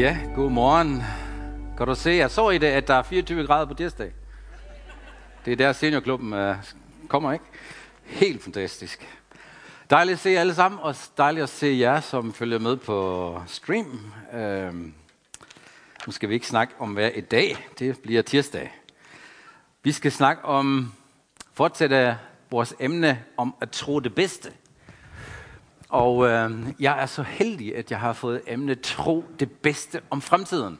Ja, god morgen. Kan du se, jeg så i det, at der er 24 grader på tirsdag. Det er der seniorklubben uh, kommer, ikke? Helt fantastisk. Dejligt at se jer alle sammen, og dejligt at se jer, som følger med på stream. Uh, nu skal vi ikke snakke om hver i dag, det bliver tirsdag. Vi skal snakke om, fortsætte vores emne om at tro det bedste. Og øh, jeg er så heldig, at jeg har fået emnet tro det bedste om fremtiden.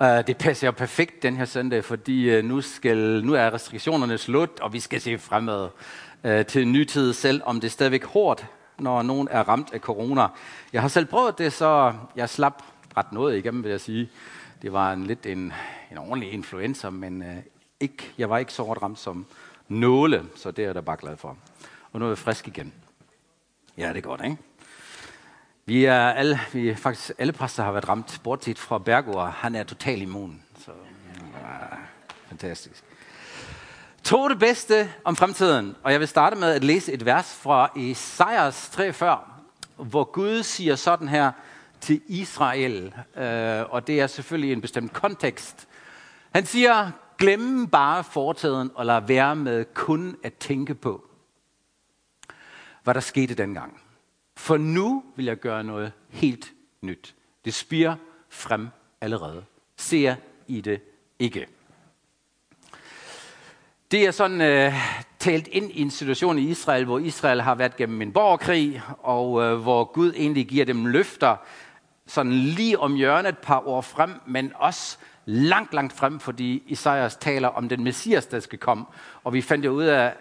Uh, det passer jo perfekt den her søndag, fordi uh, nu, skal, nu er restriktionerne slut, og vi skal se fremad uh, til en ny tid, selv om det er stadigvæk hårdt, når nogen er ramt af corona. Jeg har selv prøvet det, så jeg slap ret noget igennem, vil jeg sige. Det var en lidt en, en ordentlig influenza, men uh, ikke, jeg var ikke så hårdt ramt som nåle, så det er jeg da bare glad for. Og nu er jeg frisk igen. Ja, det er godt, ikke? Vi er alle, vi er faktisk alle præster har været ramt, bortset fra Bergård. Han er totalt immun. Så, ja, fantastisk. To det bedste om fremtiden. Og jeg vil starte med at læse et vers fra Esajas 43, hvor Gud siger sådan her til Israel. Øh, og det er selvfølgelig i en bestemt kontekst. Han siger, glem bare fortiden og lad være med kun at tænke på, hvad der skete dengang. For nu vil jeg gøre noget helt nyt. Det spiger frem allerede. Ser I det ikke? Det er sådan øh, talt ind i en situation i Israel, hvor Israel har været gennem en borgerkrig, og øh, hvor Gud egentlig giver dem løfter, sådan lige om hjørnet et par år frem, men også langt, langt frem, fordi Isaias taler om den messias, der skal komme. Og vi fandt jo ud af,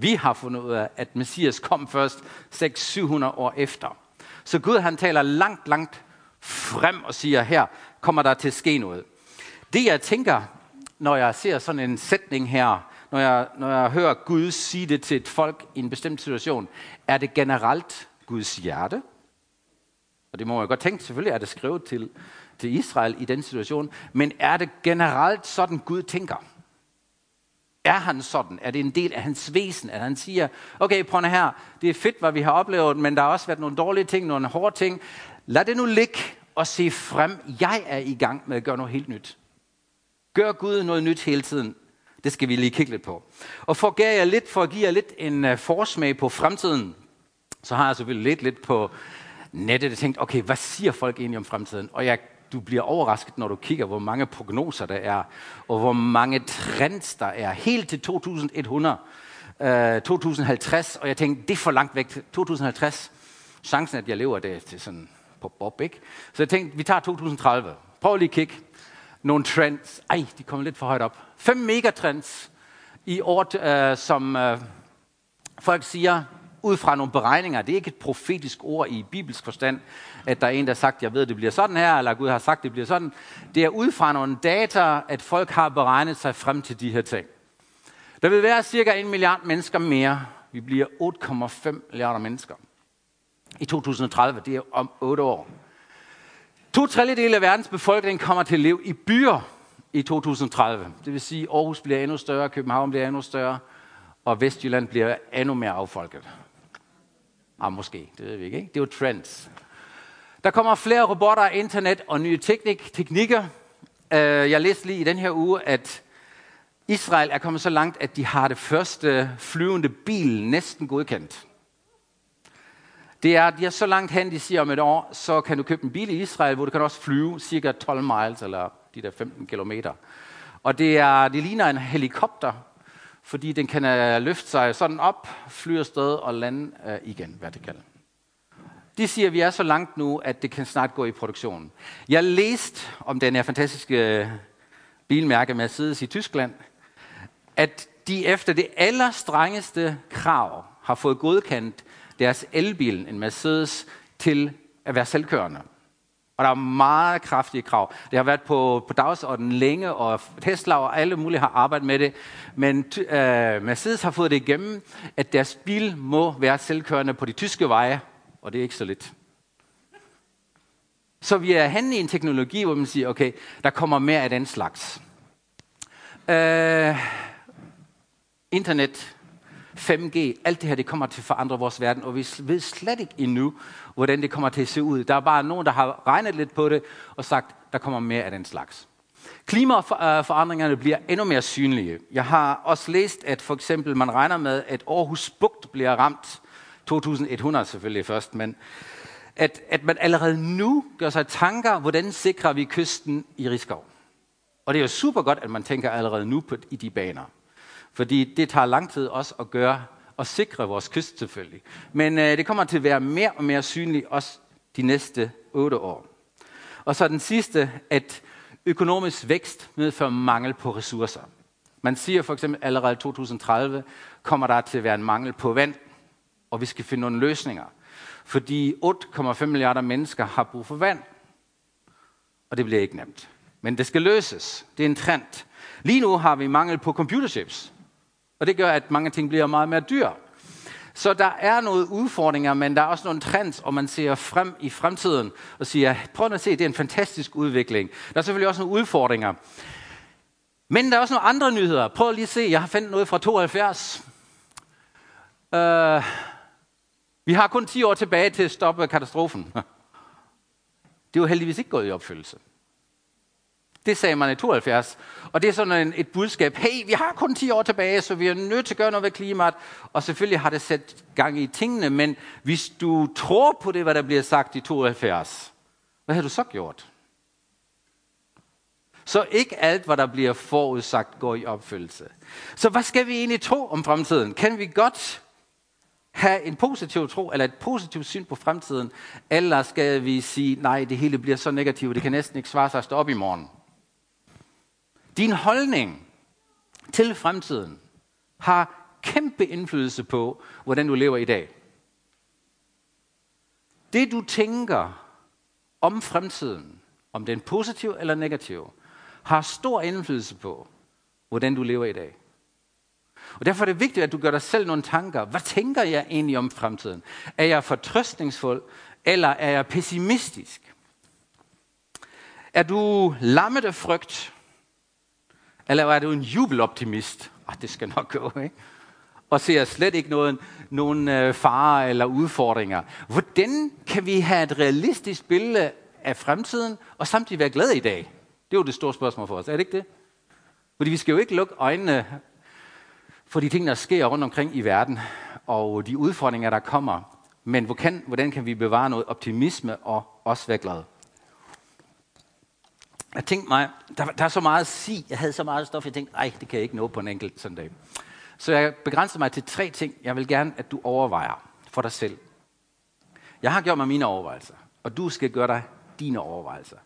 vi har fundet ud af, at Messias kom først 600-700 år efter. Så Gud han taler langt, langt frem og siger, her kommer der til at ske noget. Det jeg tænker, når jeg ser sådan en sætning her, når jeg, når jeg hører Gud sige det til et folk i en bestemt situation, er det generelt Guds hjerte? Og det må jeg godt tænke, selvfølgelig er det skrevet til, til Israel i den situation, men er det generelt sådan Gud tænker? Er han sådan? Er det en del af hans væsen, at han siger, okay, prøv her, det er fedt, hvad vi har oplevet, men der har også været nogle dårlige ting, nogle hårde ting. Lad det nu ligge og se frem. Jeg er i gang med at gøre noget helt nyt. Gør Gud noget nyt hele tiden. Det skal vi lige kigge lidt på. Og for at, give jer lidt, for at give jer lidt en øh, forsmag på fremtiden, så har jeg selvfølgelig lidt, lidt på nettet og tænkt, okay, hvad siger folk egentlig om fremtiden? Og jeg du bliver overrasket, når du kigger, hvor mange prognoser der er, og hvor mange trends der er. Helt til 2100, øh, 2050, og jeg tænkte, det er for langt væk. 2050, chancen, at jeg lever det til sådan på bob, ikke? Så jeg tænkte, vi tager 2030. Prøv lige at kigge. Nogle trends. Ej, de kommer lidt for højt op. Fem megatrends i år, øh, som øh, folk siger, ud fra nogle beregninger. Det er ikke et profetisk ord i bibelsk forstand, at der er en, der har sagt, jeg ved, det bliver sådan her, eller Gud har sagt, det bliver sådan. Det er ud fra nogle data, at folk har beregnet sig frem til de her ting. Der vil være cirka en milliard mennesker mere. Vi bliver 8,5 milliarder mennesker. I 2030, det er om 8 år. To tredjedele af verdens befolkning kommer til at leve i byer i 2030. Det vil sige, at Aarhus bliver endnu større, København bliver endnu større, og Vestjylland bliver endnu mere affolket. Ah, måske, det ved vi ikke. Det er jo trends. Der kommer flere robotter, internet og nye teknik, teknikker. Øh, jeg læste lige i den her uge, at Israel er kommet så langt, at de har det første flyvende bil næsten godkendt. Det er, de er så langt hen, de siger om et år, så kan du købe en bil i Israel, hvor du kan også flyve cirka 12 miles, eller de der 15 kilometer. Og det, er, det ligner en helikopter, fordi den kan uh, løfte sig sådan op, flyve afsted og lande uh, igen vertikalt. De siger, at vi er så langt nu, at det kan snart gå i produktion. Jeg læste om den her fantastiske øh, bilmærke Mercedes i Tyskland, at de efter det allerstrengeste krav har fået godkendt deres elbil, en Mercedes, til at være selvkørende. Og der er meget kraftige krav. Det har været på, på dagsordenen længe, og Tesla og alle mulige har arbejdet med det. Men øh, Mercedes har fået det igennem, at deres bil må være selvkørende på de tyske veje, og det er ikke så lidt. Så vi er henne i en teknologi, hvor man siger, okay, der kommer mere af den slags. Øh, internet, 5G, alt det her, det kommer til at forandre vores verden, og vi ved slet ikke endnu, hvordan det kommer til at se ud. Der er bare nogen, der har regnet lidt på det og sagt, der kommer mere af den slags. Klimaforandringerne bliver endnu mere synlige. Jeg har også læst, at for eksempel man regner med, at Aarhus Bugt bliver ramt 2100 selvfølgelig først, men at, at man allerede nu gør sig tanker, hvordan sikrer vi kysten i Rigskov. Og det er jo super godt, at man tænker allerede nu på, i de baner. Fordi det tager lang tid også at gøre og sikre vores kyst selvfølgelig. Men øh, det kommer til at være mere og mere synligt også de næste otte år. Og så den sidste, at økonomisk vækst medfører mangel på ressourcer. Man siger for eksempel allerede i 2030 kommer der til at være en mangel på vand, og vi skal finde nogle løsninger. Fordi 8,5 milliarder mennesker har brug for vand, og det bliver ikke nemt. Men det skal løses. Det er en trend. Lige nu har vi mangel på computerchips, og det gør, at mange ting bliver meget mere dyre. Så der er nogle udfordringer, men der er også nogle trends, og man ser frem i fremtiden og siger, prøv at se, det er en fantastisk udvikling. Der er selvfølgelig også nogle udfordringer. Men der er også nogle andre nyheder. Prøv lige at se, jeg har fundet noget fra 72. Uh, øh, vi har kun 10 år tilbage til at stoppe katastrofen. Det er jo heldigvis ikke gået i opfyldelse. Det sagde man i 72. Og det er sådan en, et budskab, hey, vi har kun 10 år tilbage, så vi er nødt til at gøre noget ved klimaet. Og selvfølgelig har det sat gang i tingene, men hvis du tror på det, hvad der bliver sagt i 72, hvad har du så gjort? Så ikke alt, hvad der bliver forudsagt, går i opfyldelse. Så hvad skal vi egentlig tro om fremtiden? Kan vi godt have en positiv tro, eller et positivt syn på fremtiden, eller skal vi sige, nej, det hele bliver så negativt, det kan næsten ikke svare sig at stå op i morgen? Din holdning til fremtiden har kæmpe indflydelse på, hvordan du lever i dag. Det du tænker om fremtiden, om den positiv eller negativ, har stor indflydelse på, hvordan du lever i dag. Og derfor er det vigtigt, at du gør dig selv nogle tanker. Hvad tænker jeg egentlig om fremtiden? Er jeg fortrøstningsfuld, eller er jeg pessimistisk? Er du lammet af frygt, eller er du en jubeloptimist? Ah, det skal nok gå, ikke? Og ser slet ikke noget, nogen øh, farer eller udfordringer. Hvordan kan vi have et realistisk billede af fremtiden, og samtidig være glade i dag? Det er jo det store spørgsmål for os, er det ikke det? Fordi vi skal jo ikke lukke øjnene for de ting, der sker rundt omkring i verden, og de udfordringer, der kommer. Men hvordan, hvordan kan vi bevare noget optimisme og også være glade? Jeg tænkte mig, der, der er så meget at sige. Jeg havde så meget stof, jeg tænkte, nej, det kan jeg ikke nå på en enkelt søndag. Så jeg begrænser mig til tre ting, jeg vil gerne, at du overvejer for dig selv. Jeg har gjort mig mine overvejelser, og du skal gøre dig dine overvejelser.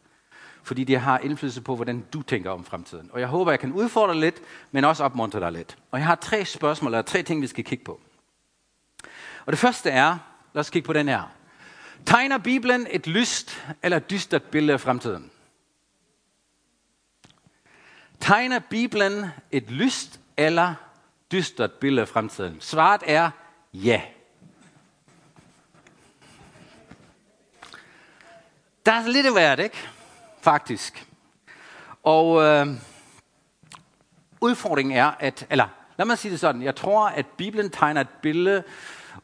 Fordi det har indflydelse på, hvordan du tænker om fremtiden. Og jeg håber, jeg kan udfordre dig lidt, men også opmuntre dig lidt. Og jeg har tre spørgsmål, eller tre ting, vi skal kigge på. Og det første er, lad os kigge på den her. Tegner Bibelen et lyst eller dystert billede af fremtiden? Tegner Bibelen et lyst eller dystert billede af fremtiden? Svaret er ja. Der er lidt af hvert, ikke? Faktisk. Og øh, udfordringen er, at, eller lad mig sige det sådan, jeg tror, at Bibelen tegner et billede,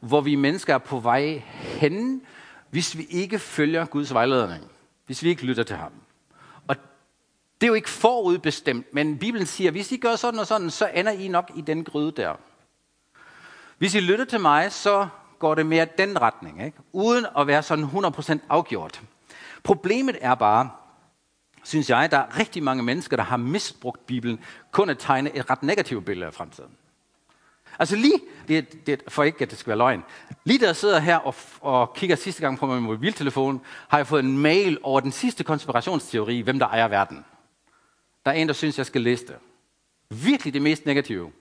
hvor vi mennesker er på vej hen, hvis vi ikke følger Guds vejledning. Hvis vi ikke lytter til ham. Det er jo ikke forudbestemt, men Bibelen siger, hvis I gør sådan og sådan, så ender I nok i den gryde der. Hvis I lytter til mig, så går det mere den retning, ikke? uden at være sådan 100% afgjort. Problemet er bare, synes jeg, der er rigtig mange mennesker, der har misbrugt Bibelen, kun at tegne et ret negativt billede af fremtiden. Altså lige, det, det, for ikke at det skal være løgn, lige da jeg sidder her og, og kigger sidste gang på min mobiltelefon, har jeg fået en mail over den sidste konspirationsteori, hvem der ejer verden. Der er en, der synes, jeg skal læse det. Virkelig det mest negative.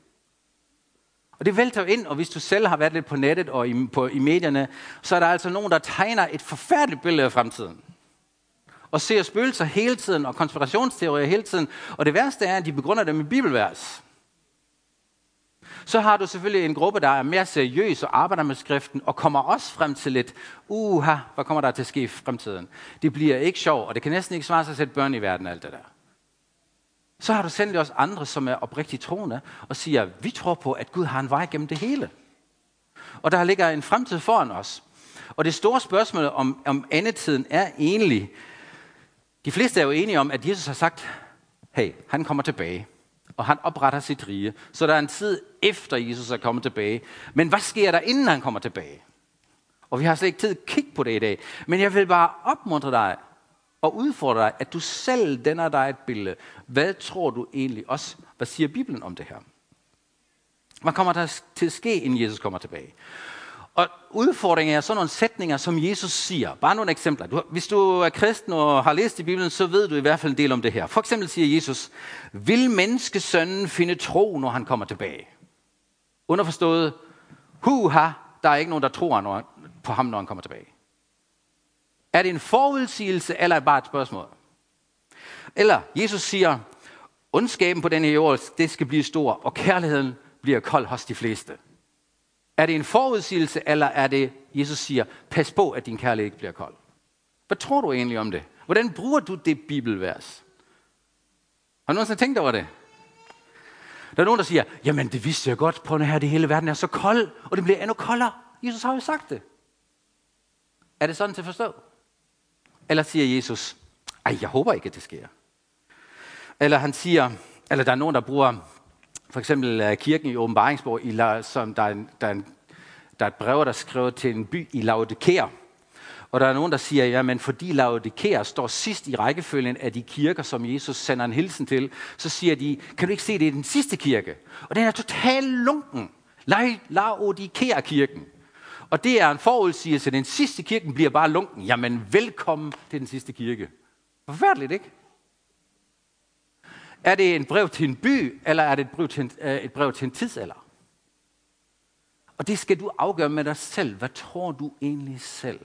Og det vælter jo ind, og hvis du selv har været lidt på nettet og i, på, i medierne, så er der altså nogen, der tegner et forfærdeligt billede af fremtiden. Og ser spøgelser hele tiden, og konspirationsteorier hele tiden. Og det værste er, at de begrunder dem med bibelvers. Så har du selvfølgelig en gruppe, der er mere seriøs og arbejder med skriften, og kommer også frem til lidt, uha, hvad kommer der til at ske i fremtiden? Det bliver ikke sjovt, og det kan næsten ikke svare sig at sætte børn i verden, alt det der så har du sendt os andre, som er oprigtigt troende, og siger, vi tror på, at Gud har en vej gennem det hele. Og der ligger en fremtid foran os. Og det store spørgsmål om, om andetiden er egentlig, de fleste er jo enige om, at Jesus har sagt, hey, han kommer tilbage, og han opretter sit rige. Så der er en tid efter Jesus er kommet tilbage. Men hvad sker der, inden han kommer tilbage? Og vi har slet ikke tid at kigge på det i dag. Men jeg vil bare opmuntre dig og udfordre dig, at du selv danner dig et billede. Hvad tror du egentlig også? Hvad siger Bibelen om det her? Hvad kommer der til at ske, inden Jesus kommer tilbage? Og udfordringen er sådan nogle sætninger, som Jesus siger. Bare nogle eksempler. Du, hvis du er kristen og har læst i Bibelen, så ved du i hvert fald en del om det her. For eksempel siger Jesus, vil menneskesønnen finde tro, når han kommer tilbage? Underforstået, huha, der er ikke nogen, der tror på ham, når han kommer tilbage. Er det en forudsigelse, eller er det bare et spørgsmål? Eller Jesus siger, ondskaben på denne jord, det skal blive stor, og kærligheden bliver kold hos de fleste. Er det en forudsigelse, eller er det, Jesus siger, pas på, at din kærlighed ikke bliver kold? Hvad tror du egentlig om det? Hvordan bruger du det bibelvers? Har du nogensinde tænkt over det? Der er nogen, der siger, jamen det vidste jeg godt, på det her, det hele verden er så kold, og det bliver endnu koldere. Jesus har jo sagt det. Er det sådan til at forstå? Eller siger Jesus, ej, jeg håber ikke, at det sker. Eller han siger, eller der er nogen, der bruger for eksempel øh, kirken i Åbenbaringsborg, i, som der er, en, der, er en, der er et brev, der er skrevet til en by i Laodikea. Og der er nogen, der siger, ja, men fordi Laodikea står sidst i rækkefølgen af de kirker, som Jesus sender en hilsen til, så siger de, kan du ikke se, det er den sidste kirke? Og den er totalt lunken. Laodikea-kirken. Og det er en forudsigelse, at den sidste kirken bliver bare lunken. Jamen, velkommen til den sidste kirke. Forfærdeligt, ikke? Er det en brev til en by, eller er det et brev til en, øh, et brev til en tidsalder? Og det skal du afgøre med dig selv. Hvad tror du egentlig selv?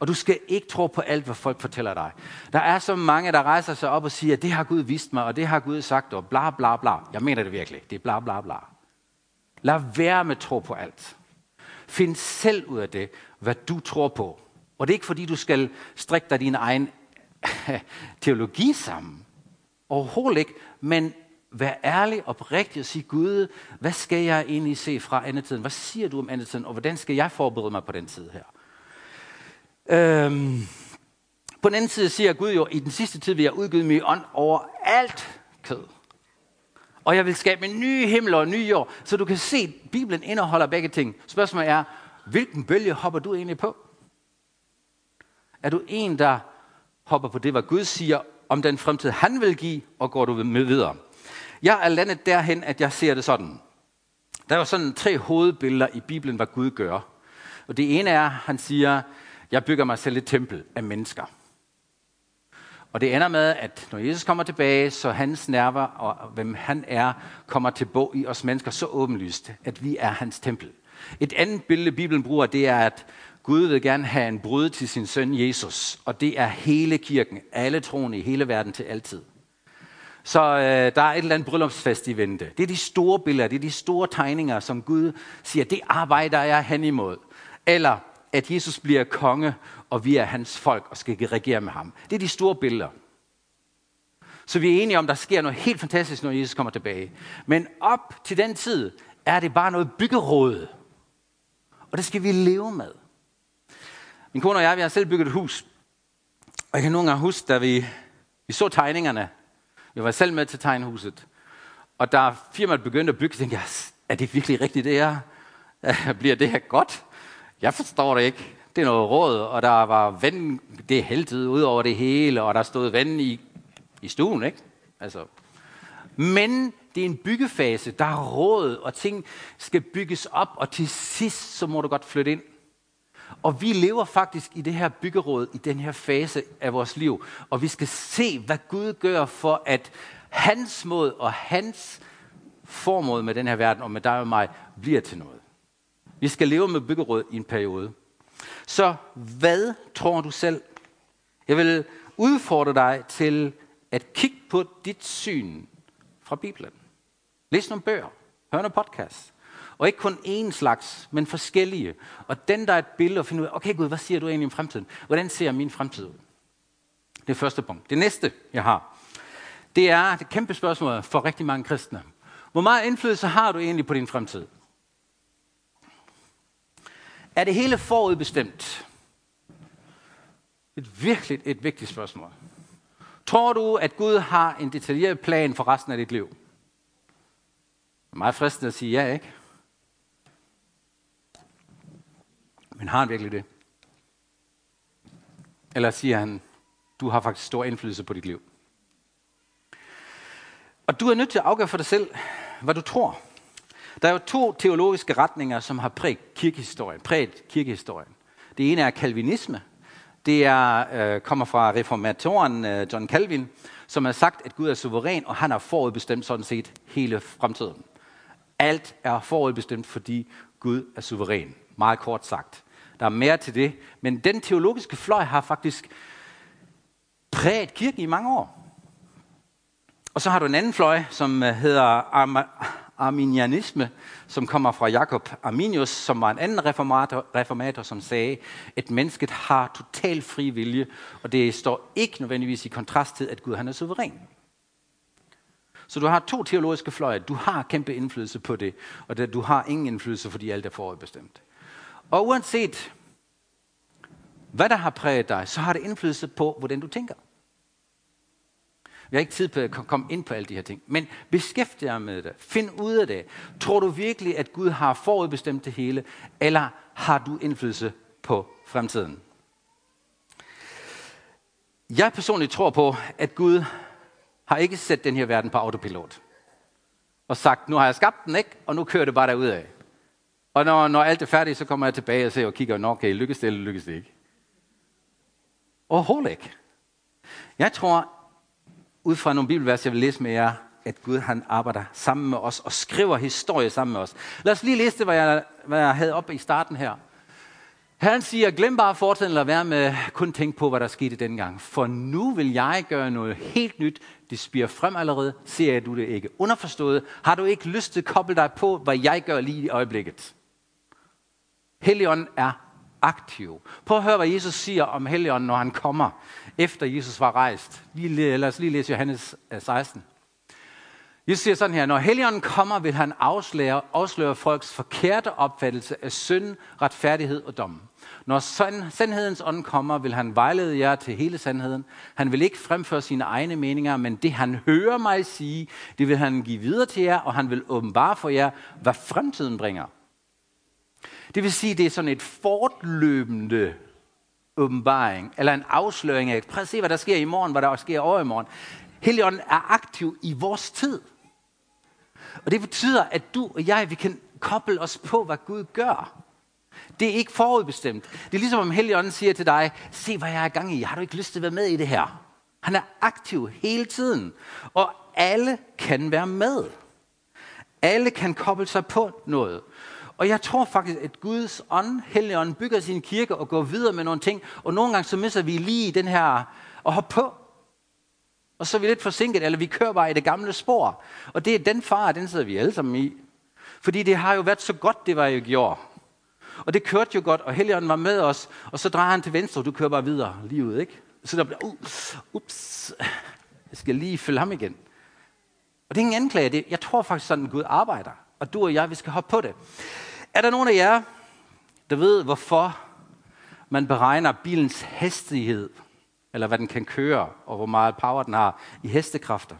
Og du skal ikke tro på alt, hvad folk fortæller dig. Der er så mange, der rejser sig op og siger, det har Gud vist mig, og det har Gud sagt, og bla bla bla. Jeg mener det virkelig. Det er bla bla bla. Lad være med at tro på alt. Find selv ud af det, hvad du tror på. Og det er ikke fordi, du skal strikke dig din egen teologi sammen. Overhovedet ikke. Men vær ærlig og oprigtig og sige, Gud, hvad skal jeg egentlig se fra andetiden? Hvad siger du om andetiden, og hvordan skal jeg forberede mig på den tid her? Øhm, på den anden side siger Gud jo, i den sidste tid vil jeg udgive min ånd over alt kød. Og jeg vil skabe en ny himmel og en ny jord. Så du kan se, at Bibelen indeholder begge ting. Spørgsmålet er, hvilken bølge hopper du egentlig på? Er du en, der hopper på det, hvad Gud siger om den fremtid, han vil give, og går du med videre? Jeg er landet derhen, at jeg ser det sådan. Der er jo sådan tre hovedbilleder i Bibelen, hvad Gud gør. Og det ene er, han siger, jeg bygger mig selv et tempel af mennesker. Og det ender med, at når Jesus kommer tilbage, så hans nerver og hvem han er, kommer til bo i os mennesker så åbenlyst, at vi er hans tempel. Et andet billede, Bibelen bruger, det er, at Gud vil gerne have en brud til sin søn Jesus. Og det er hele kirken, alle troende i hele verden til altid. Så øh, der er et eller andet bryllupsfest i vente. Det er de store billeder, det er de store tegninger, som Gud siger, det arbejder jeg hen imod. Eller at Jesus bliver konge, og vi er hans folk og skal regere med ham. Det er de store billeder. Så vi er enige om, at der sker noget helt fantastisk, når Jesus kommer tilbage. Men op til den tid er det bare noget byggeråd. Og det skal vi leve med. Min kone og jeg, vi har selv bygget et hus. Og jeg kan nogle gange huske, da vi, vi så tegningerne. Vi var selv med til tegnhuset. Og da firmaet begyndte at bygge, tænkte jeg, er det virkelig rigtigt det her? Bliver det her godt? Jeg forstår det ikke. Det er noget råd, og der var vand, det hældte ud over det hele, og der stod vand i, i stuen, ikke? Altså. Men det er en byggefase, der er råd, og ting skal bygges op, og til sidst, så må du godt flytte ind. Og vi lever faktisk i det her byggeråd, i den her fase af vores liv, og vi skal se, hvad Gud gør for, at hans måde og hans formål med den her verden, og med dig og mig, bliver til noget. Vi skal leve med byggeråd i en periode. Så hvad tror du selv? Jeg vil udfordre dig til at kigge på dit syn fra Bibelen. Læs nogle bøger, hør nogle podcast. Og ikke kun én slags, men forskellige. Og den der er et billede og finde ud af, okay Gud, hvad siger du egentlig om fremtiden? Hvordan ser min fremtid ud? Det er første punkt. Det næste, jeg har, Det er det kæmpe spørgsmål for rigtig mange kristne. Hvor meget indflydelse har du egentlig på din fremtid? Er det hele forudbestemt? Et virkelig et vigtigt spørgsmål. Tror du, at Gud har en detaljeret plan for resten af dit liv? Det er meget fristende at sige ja, ikke? Men har han virkelig det? Eller siger han, du har faktisk stor indflydelse på dit liv? Og du er nødt til at afgøre for dig selv, hvad du tror. Der er jo to teologiske retninger, som har præget kirkehistorien. Præget kirkehistorien. Det ene er kalvinisme. Det er, øh, kommer fra reformatoren øh, John Calvin, som har sagt, at Gud er suveræn, og han har forudbestemt sådan set hele fremtiden. Alt er forudbestemt, fordi Gud er suveræn. Meget kort sagt. Der er mere til det. Men den teologiske fløj har faktisk præget kirken i mange år. Og så har du en anden fløj, som øh, hedder arminianisme, som kommer fra Jakob Arminius, som var en anden reformator, reformator som sagde, at mennesket har total fri vilje, og det står ikke nødvendigvis i kontrast til, at Gud han er suveræn. Så du har to teologiske fløje. Du har kæmpe indflydelse på det, og det, du har ingen indflydelse, fordi alt er forudbestemt. Og uanset hvad der har præget dig, så har det indflydelse på, hvordan du tænker. Vi har ikke tid på at komme ind på alle de her ting. Men beskæftig dig med det. Find ud af det. Tror du virkelig, at Gud har forudbestemt det hele? Eller har du indflydelse på fremtiden? Jeg personligt tror på, at Gud har ikke sat den her verden på autopilot. Og sagt, nu har jeg skabt den, ikke? Og nu kører det bare derud af. Og når, når alt er færdigt, så kommer jeg tilbage og ser og kigger, nok, okay, lykkes det eller lykkes det ikke? Overhovedet ikke. Jeg tror, ud fra nogle bibelvers, jeg vil læse med jer, at Gud han arbejder sammen med os og skriver historie sammen med os. Lad os lige læse det, hvad jeg, hvad jeg havde op i starten her. Herren siger, glem bare fortiden, eller være med kun tænk på, hvad der skete dengang. For nu vil jeg gøre noget helt nyt. Det spiger frem allerede. Ser du det ikke underforstået? Har du ikke lyst til at koble dig på, hvad jeg gør lige i øjeblikket? Helligånden er aktiv. Prøv at høre, hvad Jesus siger om Helligånden, når han kommer, efter Jesus var rejst. Lige, lad os lige læse Johannes øh, 16. Jesus siger sådan her, når Helligånden kommer, vil han afsløre, afsløre folks forkerte opfattelse af synd, retfærdighed og dom. Når sandhedens ånd kommer, vil han vejlede jer til hele sandheden. Han vil ikke fremføre sine egne meninger, men det han hører mig sige, det vil han give videre til jer, og han vil åbenbare for jer, hvad fremtiden bringer. Det vil sige, det er sådan et fortløbende åbenbaring, eller en afsløring af, prøv at se, hvad der sker i morgen, hvad der sker over i morgen. Helligånden er aktiv i vores tid. Og det betyder, at du og jeg, vi kan koble os på, hvad Gud gør. Det er ikke forudbestemt. Det er ligesom om Helligånden siger til dig, se hvad jeg er i gang i, har du ikke lyst til at være med i det her? Han er aktiv hele tiden, og alle kan være med. Alle kan koble sig på noget. Og jeg tror faktisk, at Guds ånd, Helligånden, bygger sin kirke og går videre med nogle ting. Og nogle gange så misser vi lige den her og hoppe på. Og så er vi lidt forsinket, eller vi kører bare i det gamle spor. Og det er den far, den sidder vi alle sammen i. Fordi det har jo været så godt, det var jo gjort. Og det kørte jo godt, og Helligånden var med os, og så drejer han til venstre, og du kører bare videre livet, ikke? Så der bliver, uh, ups, jeg skal lige følge ham igen. Og det er ingen anklage, det, jeg tror faktisk sådan, Gud arbejder. Og du og jeg, vi skal hoppe på det. Er der nogen af jer, der ved, hvorfor man beregner bilens hastighed, eller hvad den kan køre, og hvor meget power den har i hestekræfter?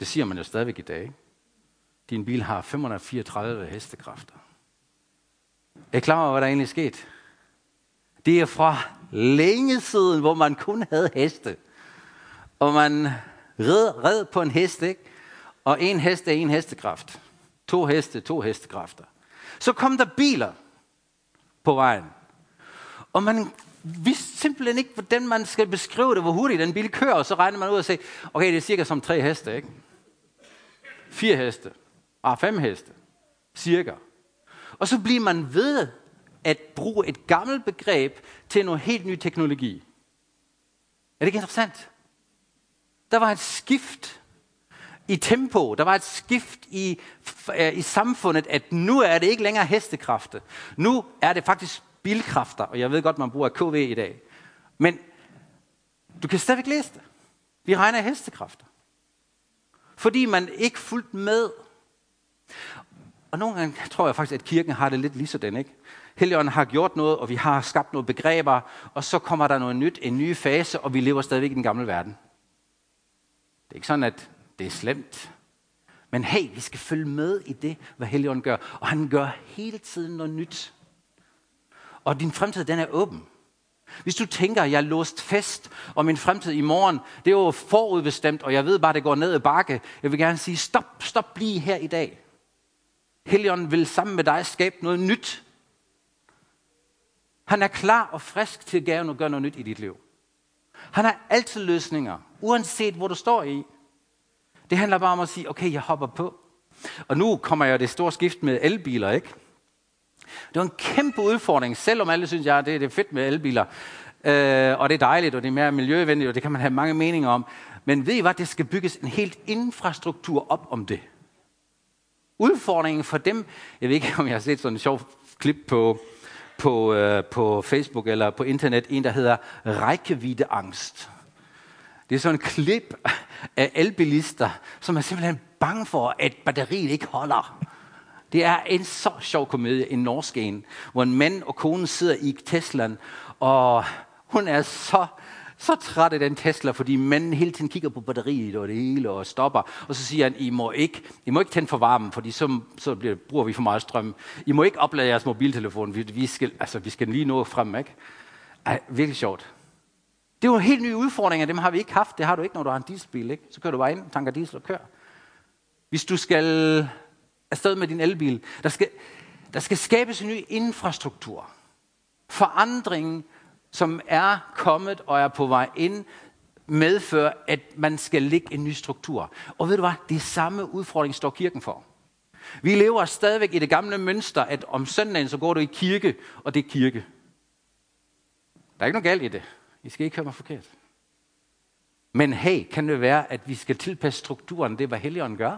Det siger man jo stadigvæk i dag. Din bil har 534 hestekræfter. Er I klar over, hvad der egentlig er sket? Det er fra længe siden, hvor man kun havde heste. Og man red, red på en hest, ikke? Og en hest er en hestekraft. To heste, to hestekræfter. Så kom der biler på vejen. Og man vidste simpelthen ikke, hvordan man skal beskrive det, hvor hurtigt den bil kører. Og så regner man ud og siger, okay, det er cirka som tre heste, ikke? Fire heste. Ah, fem heste. Cirka. Og så bliver man ved at bruge et gammelt begreb til noget helt ny teknologi. Er det ikke interessant? Der var et skift i tempo, der var et skift i, øh, i samfundet, at nu er det ikke længere hestekræfter. Nu er det faktisk bilkræfter, og jeg ved godt, man bruger KV i dag. Men du kan stadigvæk læse det. Vi regner hestekræfter. Fordi man ikke fuldt med. Og nogle gange tror jeg faktisk, at kirken har det lidt lige ikke? Helligånden har gjort noget, og vi har skabt nogle begreber, og så kommer der noget nyt, en ny fase, og vi lever stadigvæk i den gamle verden. Det er ikke sådan, at det er slemt. Men hey, vi skal følge med i det, hvad Helligånden gør. Og han gør hele tiden noget nyt. Og din fremtid, den er åben. Hvis du tænker, at jeg er låst fast, og min fremtid i morgen, det er jo forudbestemt, og jeg ved bare, at det går ned ad bakke. Jeg vil gerne sige, stop, stop lige her i dag. Helligånden vil sammen med dig skabe noget nyt. Han er klar og frisk til at gøre noget nyt i dit liv. Han har altid løsninger, uanset hvor du står i. Det handler bare om at sige, okay, jeg hopper på. Og nu kommer jeg det store skift med elbiler, ikke? Det var en kæmpe udfordring, selvom alle synes, at det, det er fedt med elbiler. Øh, og det er dejligt, og det er mere miljøvenligt, og det kan man have mange meninger om. Men ved I hvad, det skal bygges en helt infrastruktur op om det. Udfordringen for dem, jeg ved ikke, om jeg har set sådan en sjov klip på, på, øh, på Facebook eller på internet, en der hedder rækkeviddeangst. Det er sådan en klip af elbilister, som er simpelthen bange for, at batteriet ikke holder. Det er en så sjov komedie, en norsk en, hvor en mand og kone sidder i Teslaen, og hun er så, så træt af den Tesla, fordi manden hele tiden kigger på batteriet og det hele og stopper. Og så siger han, I må ikke, I må ikke tænde for varmen, fordi så, så bliver, bruger vi for meget strøm. I må ikke oplade jeres mobiltelefon, vi, vi, skal, altså, vi skal lige nå frem, ikke? Ej, virkelig sjovt. Det er jo en helt ny udfordring, dem har vi ikke haft. Det har du ikke, når du har en dieselbil. Ikke? Så kører du bare ind, tanker diesel og kører. Hvis du skal afsted med din elbil, der skal, der skal skabes en ny infrastruktur. Forandringen, som er kommet og er på vej ind, medfører, at man skal lægge en ny struktur. Og ved du hvad? Det er samme udfordring står kirken for. Vi lever stadigvæk i det gamle mønster, at om søndagen så går du i kirke, og det er kirke. Der er ikke noget galt i det. I skal ikke høre mig forkert. Men hey, kan det være, at vi skal tilpasse strukturen, det hvad Helligånden gør?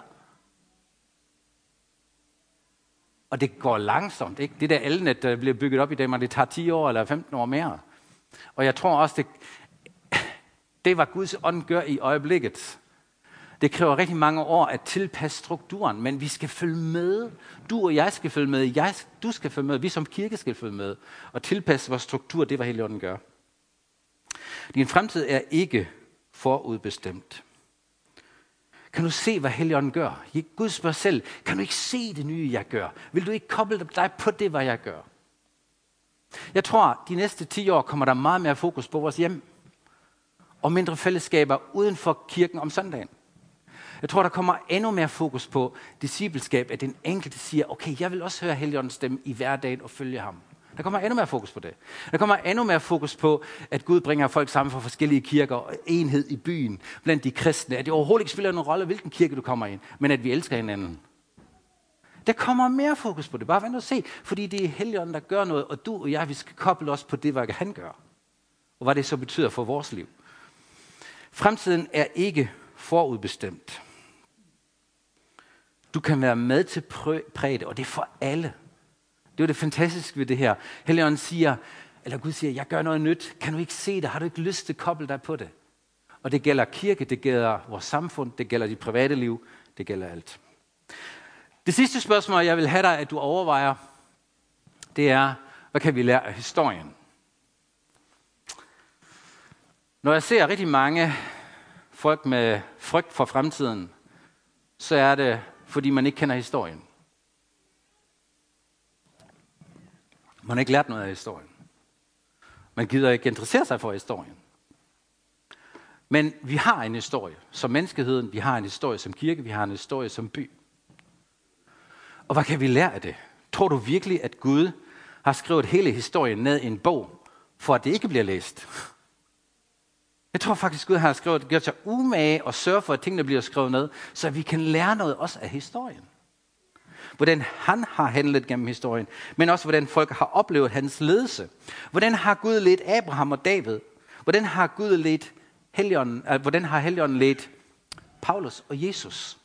Og det går langsomt. Ikke? Det der elnet, der bliver bygget op i Danmark, det tager 10 år eller 15 år mere. Og jeg tror også, det, det var Guds ånd gør i øjeblikket. Det kræver rigtig mange år at tilpasse strukturen, men vi skal følge med. Du og jeg skal følge med. Jeg, du skal følge med. Vi som kirke skal følge med. Og tilpasse vores struktur, det var Helligånden gør. Din fremtid er ikke forudbestemt. Kan du se, hvad Helligånden gør? Gud spørger selv, kan du ikke se det nye, jeg gør? Vil du ikke koble dig på det, hvad jeg gør? Jeg tror, de næste 10 år kommer der meget mere fokus på vores hjem. Og mindre fællesskaber uden for kirken om søndagen. Jeg tror, der kommer endnu mere fokus på discipleskab, at den enkelte siger, okay, jeg vil også høre Helligåndens stemme i hverdagen og følge ham. Der kommer endnu mere fokus på det. Der kommer endnu mere fokus på, at Gud bringer folk sammen fra forskellige kirker og enhed i byen blandt de kristne. At det overhovedet ikke spiller nogen rolle, hvilken kirke du kommer ind, men at vi elsker hinanden. Der kommer mere fokus på det. Bare vent og se, fordi det er Helligånden, der gør noget, og du og jeg, vi skal koble os på det, hvad han gør. Og hvad det så betyder for vores liv. Fremtiden er ikke forudbestemt. Du kan være med til præge og det er for alle. Det er det fantastiske ved det her. Helligånden siger, eller Gud siger, jeg gør noget nyt. Kan du ikke se det? Har du ikke lyst til at koble dig på det? Og det gælder kirke, det gælder vores samfund, det gælder dit private liv, det gælder alt. Det sidste spørgsmål, jeg vil have dig, at du overvejer, det er, hvad kan vi lære af historien? Når jeg ser rigtig mange folk med frygt for fremtiden, så er det, fordi man ikke kender historien. Man har ikke lært noget af historien. Man gider ikke interessere sig for historien. Men vi har en historie som menneskeheden, vi har en historie som kirke, vi har en historie som by. Og hvad kan vi lære af det? Tror du virkelig, at Gud har skrevet hele historien ned i en bog, for at det ikke bliver læst? Jeg tror faktisk, at Gud har skrevet, gjort sig umage og sørge for, at tingene bliver skrevet ned, så vi kan lære noget også af historien hvordan han har handlet gennem historien, men også hvordan folk har oplevet hans ledelse. Hvordan har Gud ledt Abraham og David? Hvordan har Gud ledt Helion, øh, hvordan har Helion ledt Paulus og Jesus?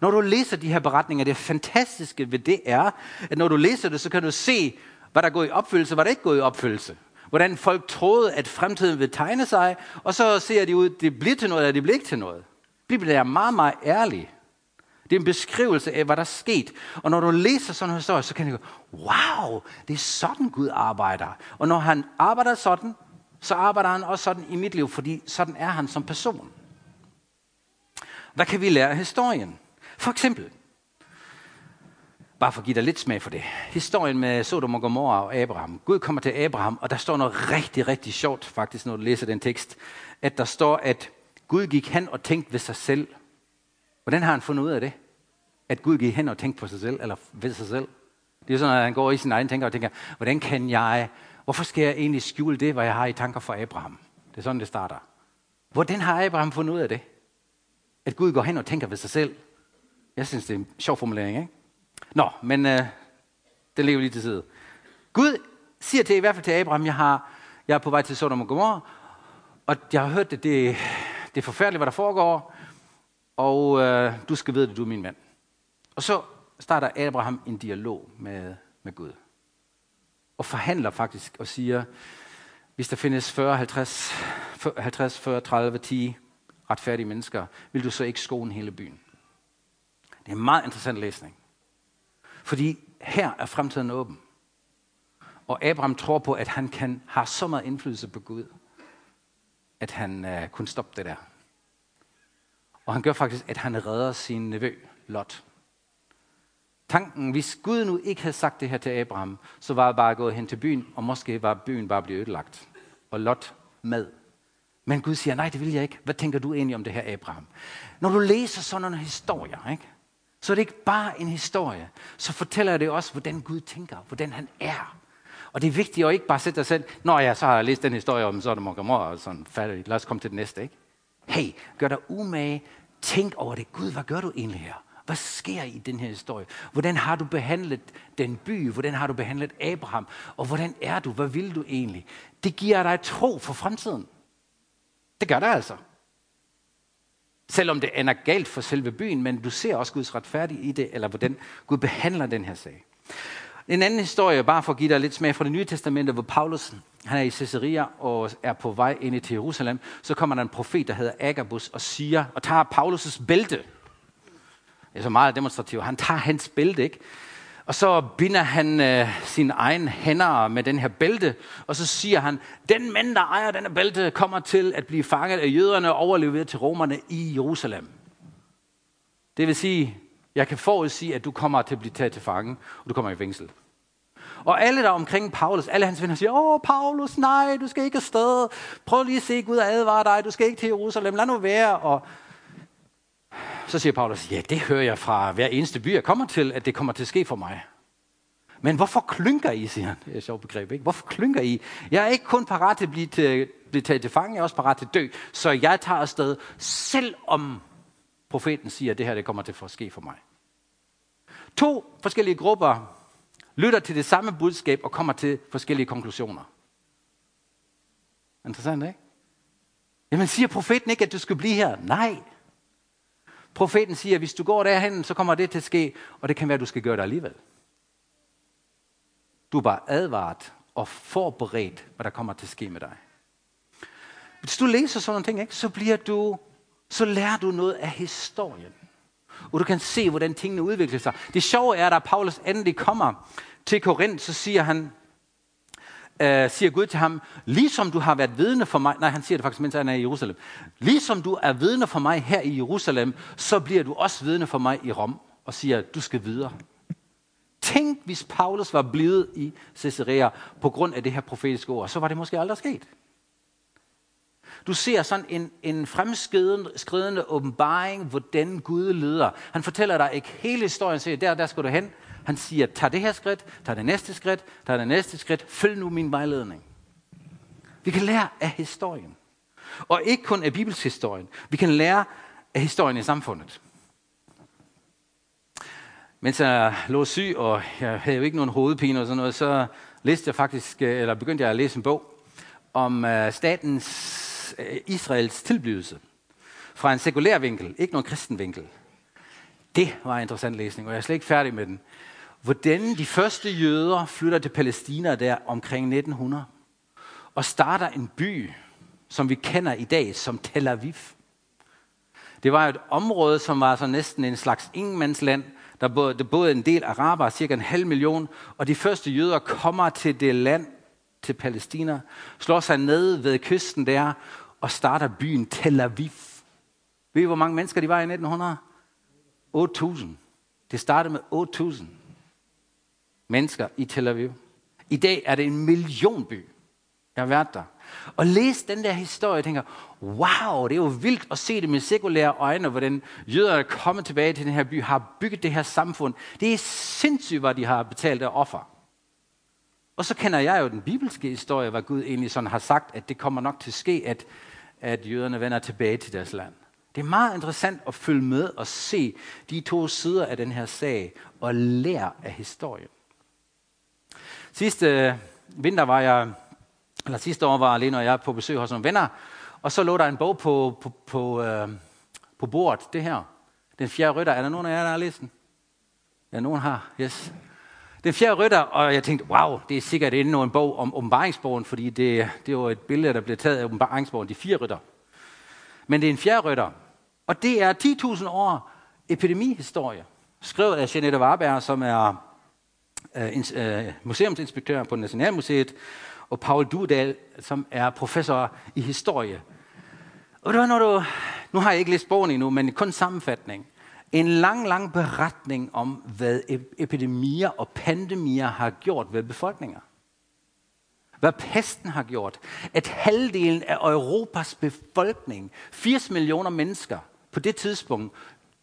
Når du læser de her beretninger, det fantastiske ved det er, at når du læser det, så kan du se, hvad der er gået i opfyldelse, hvad der ikke er gået i opfyldelse. Hvordan folk troede, at fremtiden ville tegne sig, og så ser de ud, det bliver til noget, eller det bliver ikke til noget. Bibelen er meget, meget ærlig. Det er en beskrivelse af, hvad der er sket. Og når du læser sådan en historie, så kan du gå, wow, det er sådan Gud arbejder. Og når han arbejder sådan, så arbejder han også sådan i mit liv, fordi sådan er han som person. Hvad kan vi lære af historien? For eksempel, bare for at give dig lidt smag for det. Historien med Sodom og Gomorra og Abraham. Gud kommer til Abraham, og der står noget rigtig, rigtig sjovt faktisk, når du læser den tekst. At der står, at Gud gik hen og tænkte ved sig selv. Hvordan har han fundet ud af det? At Gud gik hen og tænkte på sig selv, eller ved sig selv. Det er sådan, at han går i sin egen tænker og tænker, hvordan kan jeg, hvorfor skal jeg egentlig skjule det, hvad jeg har i tanker for Abraham? Det er sådan, det starter. Hvordan har Abraham fundet ud af det? At Gud går hen og tænker ved sig selv. Jeg synes, det er en sjov formulering, ikke? Nå, men øh, den ligger lige til side. Gud siger til i hvert fald til Abraham, jeg, har, jeg er på vej til Sodom og Gomorra, og jeg har hørt, at det, det er forfærdeligt, hvad der foregår, og øh, du skal vide det, du er min mand. Og så starter Abraham en dialog med, med Gud. Og forhandler faktisk og siger, hvis der findes 40, 50, 50 40, 30, 10 retfærdige mennesker, vil du så ikke skåne hele byen. Det er en meget interessant læsning. Fordi her er fremtiden åben. Og Abraham tror på, at han kan har så meget indflydelse på Gud, at han uh, kunne stoppe det der. Og han gør faktisk, at han redder sin nevø, Lot. Tanken, hvis Gud nu ikke havde sagt det her til Abraham, så var jeg bare gået hen til byen, og måske var byen bare blevet ødelagt. Og Lot med. Men Gud siger, nej, det vil jeg ikke. Hvad tænker du egentlig om det her, Abraham? Når du læser sådan nogle historier, ikke? så er det ikke bare en historie. Så fortæller det også, hvordan Gud tænker, hvordan han er. Og det er vigtigt at ikke bare sætte dig selv, Nå ja, så har jeg læst den historie om sådan og mor, og sådan færdig. Lad os komme til det næste, ikke? Hey, gør dig umage. Tænk over det. Gud, hvad gør du egentlig her? Hvad sker i den her historie? Hvordan har du behandlet den by? Hvordan har du behandlet Abraham? Og hvordan er du? Hvad vil du egentlig? Det giver dig tro for fremtiden. Det gør det altså. Selvom det ender galt for selve byen, men du ser også Guds retfærdig i det, eller hvordan Gud behandler den her sag. En anden historie, bare for at give dig lidt smag fra det nye testamente, hvor Paulus han er i Caesarea og er på vej ind til Jerusalem, så kommer der en profet, der hedder Agabus, og siger, og tager Paulus' bælte. Er så meget demonstrativt. Han tager hans bælte, ikke? Og så binder han øh, sine egne hænder med den her bælte, og så siger han, den mand, der ejer denne bælte, kommer til at blive fanget af jøderne og overleveret til romerne i Jerusalem. Det vil sige, jeg kan forudsige, at du kommer til at blive taget til fange, og du kommer i fængsel. Og alle der omkring Paulus, alle hans venner siger, åh Paulus, nej, du skal ikke afsted. Prøv lige at se Gud og advare dig, du skal ikke til Jerusalem, lad nu være. Og så siger Paulus, ja, det hører jeg fra hver eneste by, jeg kommer til, at det kommer til at ske for mig. Men hvorfor klynker I, siger han. Det er et sjovt begreb, ikke? Hvorfor klynker I? Jeg er ikke kun parat til at blive, til, blive taget til fange, jeg er også parat til at dø. Så jeg tager afsted, selvom profeten siger, at det her det kommer til at ske for mig. To forskellige grupper lytter til det samme budskab og kommer til forskellige konklusioner. Interessant, ikke? Jamen siger profeten ikke, at du skal blive her? Nej. Profeten siger, at hvis du går derhen, så kommer det til at ske, og det kan være, at du skal gøre det alligevel. Du er bare advaret og forberedt, hvad der kommer til at ske med dig. Hvis du læser sådan nogle ting, ikke, så bliver du, så lærer du noget af historien. Og du kan se, hvordan tingene udvikler sig. Det sjove er, at da Paulus endelig kommer til Korinth, så siger han, øh, siger Gud til ham, ligesom du har været vidne for mig, nej, han siger det faktisk, mens han er i Jerusalem, ligesom du er vidne for mig her i Jerusalem, så bliver du også vidne for mig i Rom, og siger, du skal videre. Tænk, hvis Paulus var blevet i Caesarea på grund af det her profetiske ord, så var det måske aldrig sket. Du ser sådan en, en fremskridende åbenbaring, hvordan Gud leder. Han fortæller dig ikke hele historien, siger, der, der skal du hen. Han siger, tag det her skridt, tag det næste skridt, tag det næste skridt, følg nu min vejledning. Vi kan lære af historien. Og ikke kun af bibelshistorien. Vi kan lære af historien i samfundet. Mens jeg lå syg, og jeg havde jo ikke nogen hovedpine og sådan noget, så læste jeg faktisk, øh, eller begyndte jeg at læse en bog om øh, statens øh, Israels tilblivelse. Fra en sekulær vinkel, ikke nogen kristen vinkel. Det var en interessant læsning, og jeg er slet ikke færdig med den hvordan de første jøder flytter til Palæstina der omkring 1900. og starter en by, som vi kender i dag som Tel Aviv. Det var et område, som var så næsten en slags ingenmandsland. Der boede, der boede en del araber, cirka en halv million, og de første jøder kommer til det land, til Palæstina, slår sig ned ved kysten der, og starter byen Tel Aviv. Ved I, hvor mange mennesker de var i 1900? 8.000. Det startede med 8.000 mennesker i Tel Aviv. I dag er det en millionby. Jeg har været der. Og læse den der historie, jeg tænker, wow, det er jo vildt at se det med sekulære øjne, hvordan jøder er kommet tilbage til den her by, har bygget det her samfund. Det er sindssygt, hvad de har betalt af offer. Og så kender jeg jo den bibelske historie, hvor Gud egentlig sådan har sagt, at det kommer nok til at ske, at, at jøderne vender tilbage til deres land. Det er meget interessant at følge med og se de to sider af den her sag og lære af historien. Sidste øh, vinter var jeg, eller sidste år var Lene og jeg på besøg hos nogle venner, og så lå der en bog på, på, på, øh, på bordet, det her. Den fjerde rytter. Er der nogen af jer, der har læst den? Ja, nogen har. Yes. Den fjerde rytter, og jeg tænkte, wow, det er sikkert endnu en bog om åbenbaringsbogen, fordi det, det var et billede, der blev taget af åbenbaringsbogen, de fire rytter. Men det er en fjerde rytter, og det er 10.000 år epidemihistorie, skrevet af Jeanette Warberg, som er uh, museumsinspektør på Nationalmuseet, og Paul Dudal, som er professor i historie. Og det var, når du, nu har jeg ikke læst bogen endnu, men kun sammenfatning. En lang, lang beretning om, hvad epidemier og pandemier har gjort ved befolkninger. Hvad pesten har gjort. At halvdelen af Europas befolkning, 80 millioner mennesker på det tidspunkt,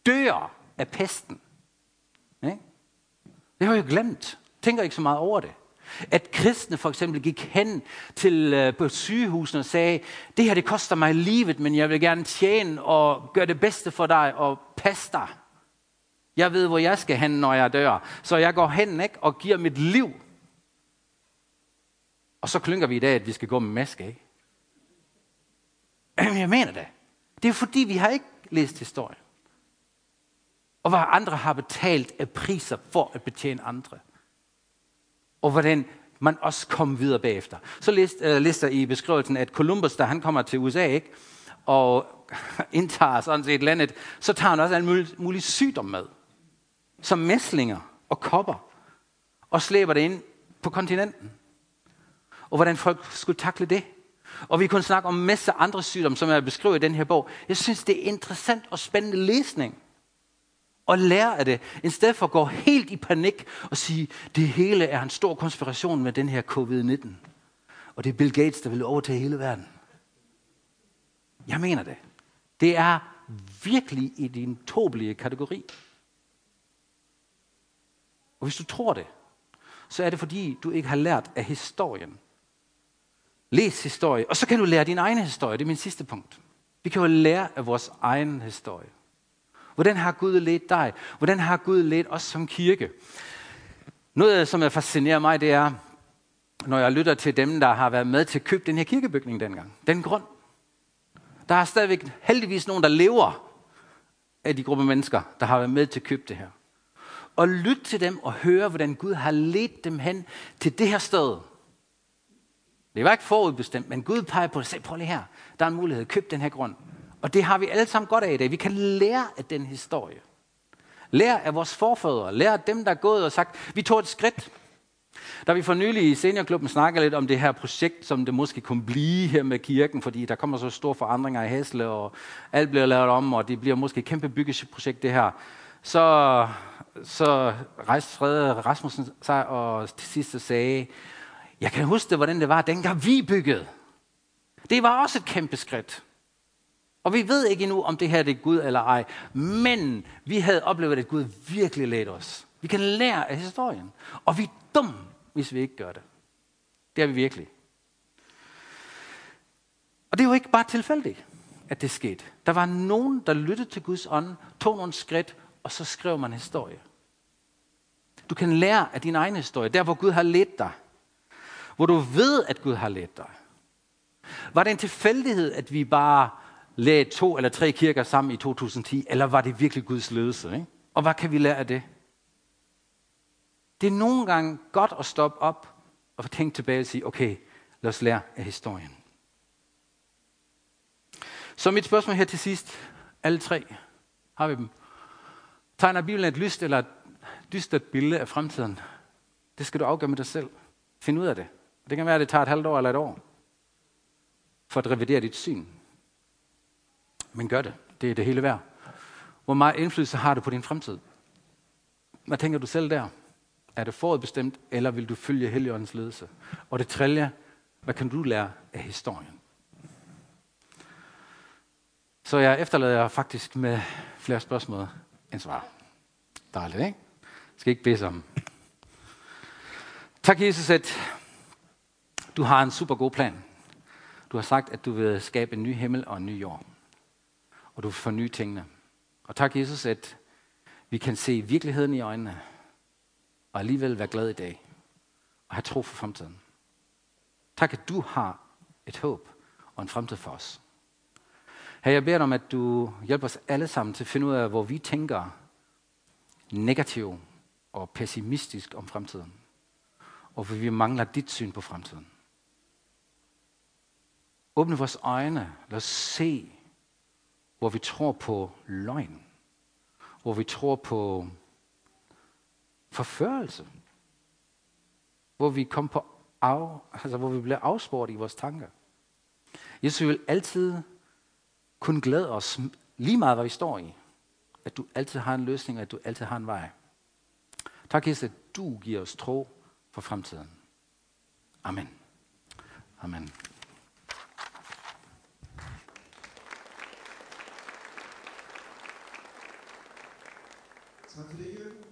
dør af pesten. Det har jeg jo glemt. Tænker ikke så meget over det. At kristne for eksempel gik hen til uh, på sygehusene og sagde, det her det koster mig livet, men jeg vil gerne tjene og gøre det bedste for dig og passe dig. Jeg ved, hvor jeg skal hen, når jeg dør. Så jeg går hen ikke, og giver mit liv. Og så klynker vi i dag, at vi skal gå med maske, ikke? Jamen, jeg mener det. Det er fordi, vi har ikke læst historie. Og hvad andre har betalt af priser for at betjene andre. Og hvordan man også kom videre bagefter. Så øh, lister, uh, i beskrivelsen, at Columbus, da han kommer til USA, ikke, og indtager sådan set landet, så tager han også alle mulige, mulige sygdom med som mæslinger og kopper, og slæber det ind på kontinenten. Og hvordan folk skulle takle det. Og vi kunne snakke om masser af andre sygdomme, som jeg beskriver i den her bog. Jeg synes, det er interessant og spændende læsning. Og lære af det, i stedet for at gå helt i panik og sige, det hele er en stor konspiration med den her covid-19. Og det er Bill Gates, der vil overtage hele verden. Jeg mener det. Det er virkelig i din tåbelige kategori. Og hvis du tror det, så er det fordi, du ikke har lært af historien. Læs historie, og så kan du lære din egen historie. Det er min sidste punkt. Vi kan jo lære af vores egen historie. Hvordan har Gud ledt dig? Hvordan har Gud ledt os som kirke? Noget, som er fascinerer mig, det er, når jeg lytter til dem, der har været med til at købe den her kirkebygning dengang. Den grund. Der er stadigvæk heldigvis nogen, der lever af de gruppe mennesker, der har været med til at købe det her og lyt til dem og høre, hvordan Gud har ledt dem hen til det her sted. Det var ikke forudbestemt, men Gud peger på det. Se, prøv lige her. Der er en mulighed. Køb den her grund. Og det har vi alle sammen godt af i dag. Vi kan lære af den historie. Lære af vores forfædre. Lære af dem, der er gået og sagt, vi tog et skridt. Da vi for nylig i seniorklubben snakkede lidt om det her projekt, som det måske kunne blive her med kirken, fordi der kommer så store forandringer i Hæsle, og alt bliver lavet om, og det bliver måske et kæmpe byggeprojekt det her. Så så rejste Frede Rasmussen sig og til sidst sagde, jeg kan huske, hvordan det var, dengang vi byggede. Det var også et kæmpe skridt. Og vi ved ikke endnu, om det her det er Gud eller ej. Men vi havde oplevet, at Gud virkelig ledte os. Vi kan lære af historien. Og vi er dumme, hvis vi ikke gør det. Det er vi virkelig. Og det er jo ikke bare tilfældigt, at det skete. Der var nogen, der lyttede til Guds ånd, tog nogle skridt, og så skrev man historie. Du kan lære af din egen historie, der hvor Gud har ledt dig. Hvor du ved, at Gud har ledt dig. Var det en tilfældighed, at vi bare lagde to eller tre kirker sammen i 2010, eller var det virkelig Guds ledelse? Ikke? Og hvad kan vi lære af det? Det er nogle gange godt at stoppe op og tænke tilbage og sige, okay, Lad os lære af historien. Så mit spørgsmål her til sidst. Alle tre har vi dem. Tegner Bibelen et lyst eller et dystert billede af fremtiden? Det skal du afgøre med dig selv. Find ud af det. Det kan være, at det tager et halvt år eller et år for at revidere dit syn. Men gør det. Det er det hele værd. Hvor meget indflydelse har du på din fremtid? Hvad tænker du selv der? Er det forudbestemt, eller vil du følge Helligåndens ledelse? Og det tredje, hvad kan du lære af historien? Så jeg efterlader jer faktisk med flere spørgsmål end svar. Dejligt, ikke? Jeg skal ikke bede om. Tak, Jesus, at du har en super god plan. Du har sagt, at du vil skabe en ny himmel og en ny jord. Og du vil forny tingene. Og tak, Jesus, at vi kan se virkeligheden i øjnene, og alligevel være glad i dag, og have tro for fremtiden. Tak, at du har et håb og en fremtid for os. Her jeg beder dig om, at du hjælper os alle sammen til at finde ud af, hvor vi tænker negativt og pessimistisk om fremtiden. Og hvor vi mangler dit syn på fremtiden. Åbne vores øjne. Lad os se, hvor vi tror på løgn. Hvor vi tror på forførelse. Hvor vi kommer på af, altså hvor vi bliver afspurgt i vores tanker. Jesus vil altid kun glæde os lige meget, hvad vi står i. At du altid har en løsning, og at du altid har en vej. Tak, Jesus, at du giver os tro for fremtiden. Amen. Amen. Exakt.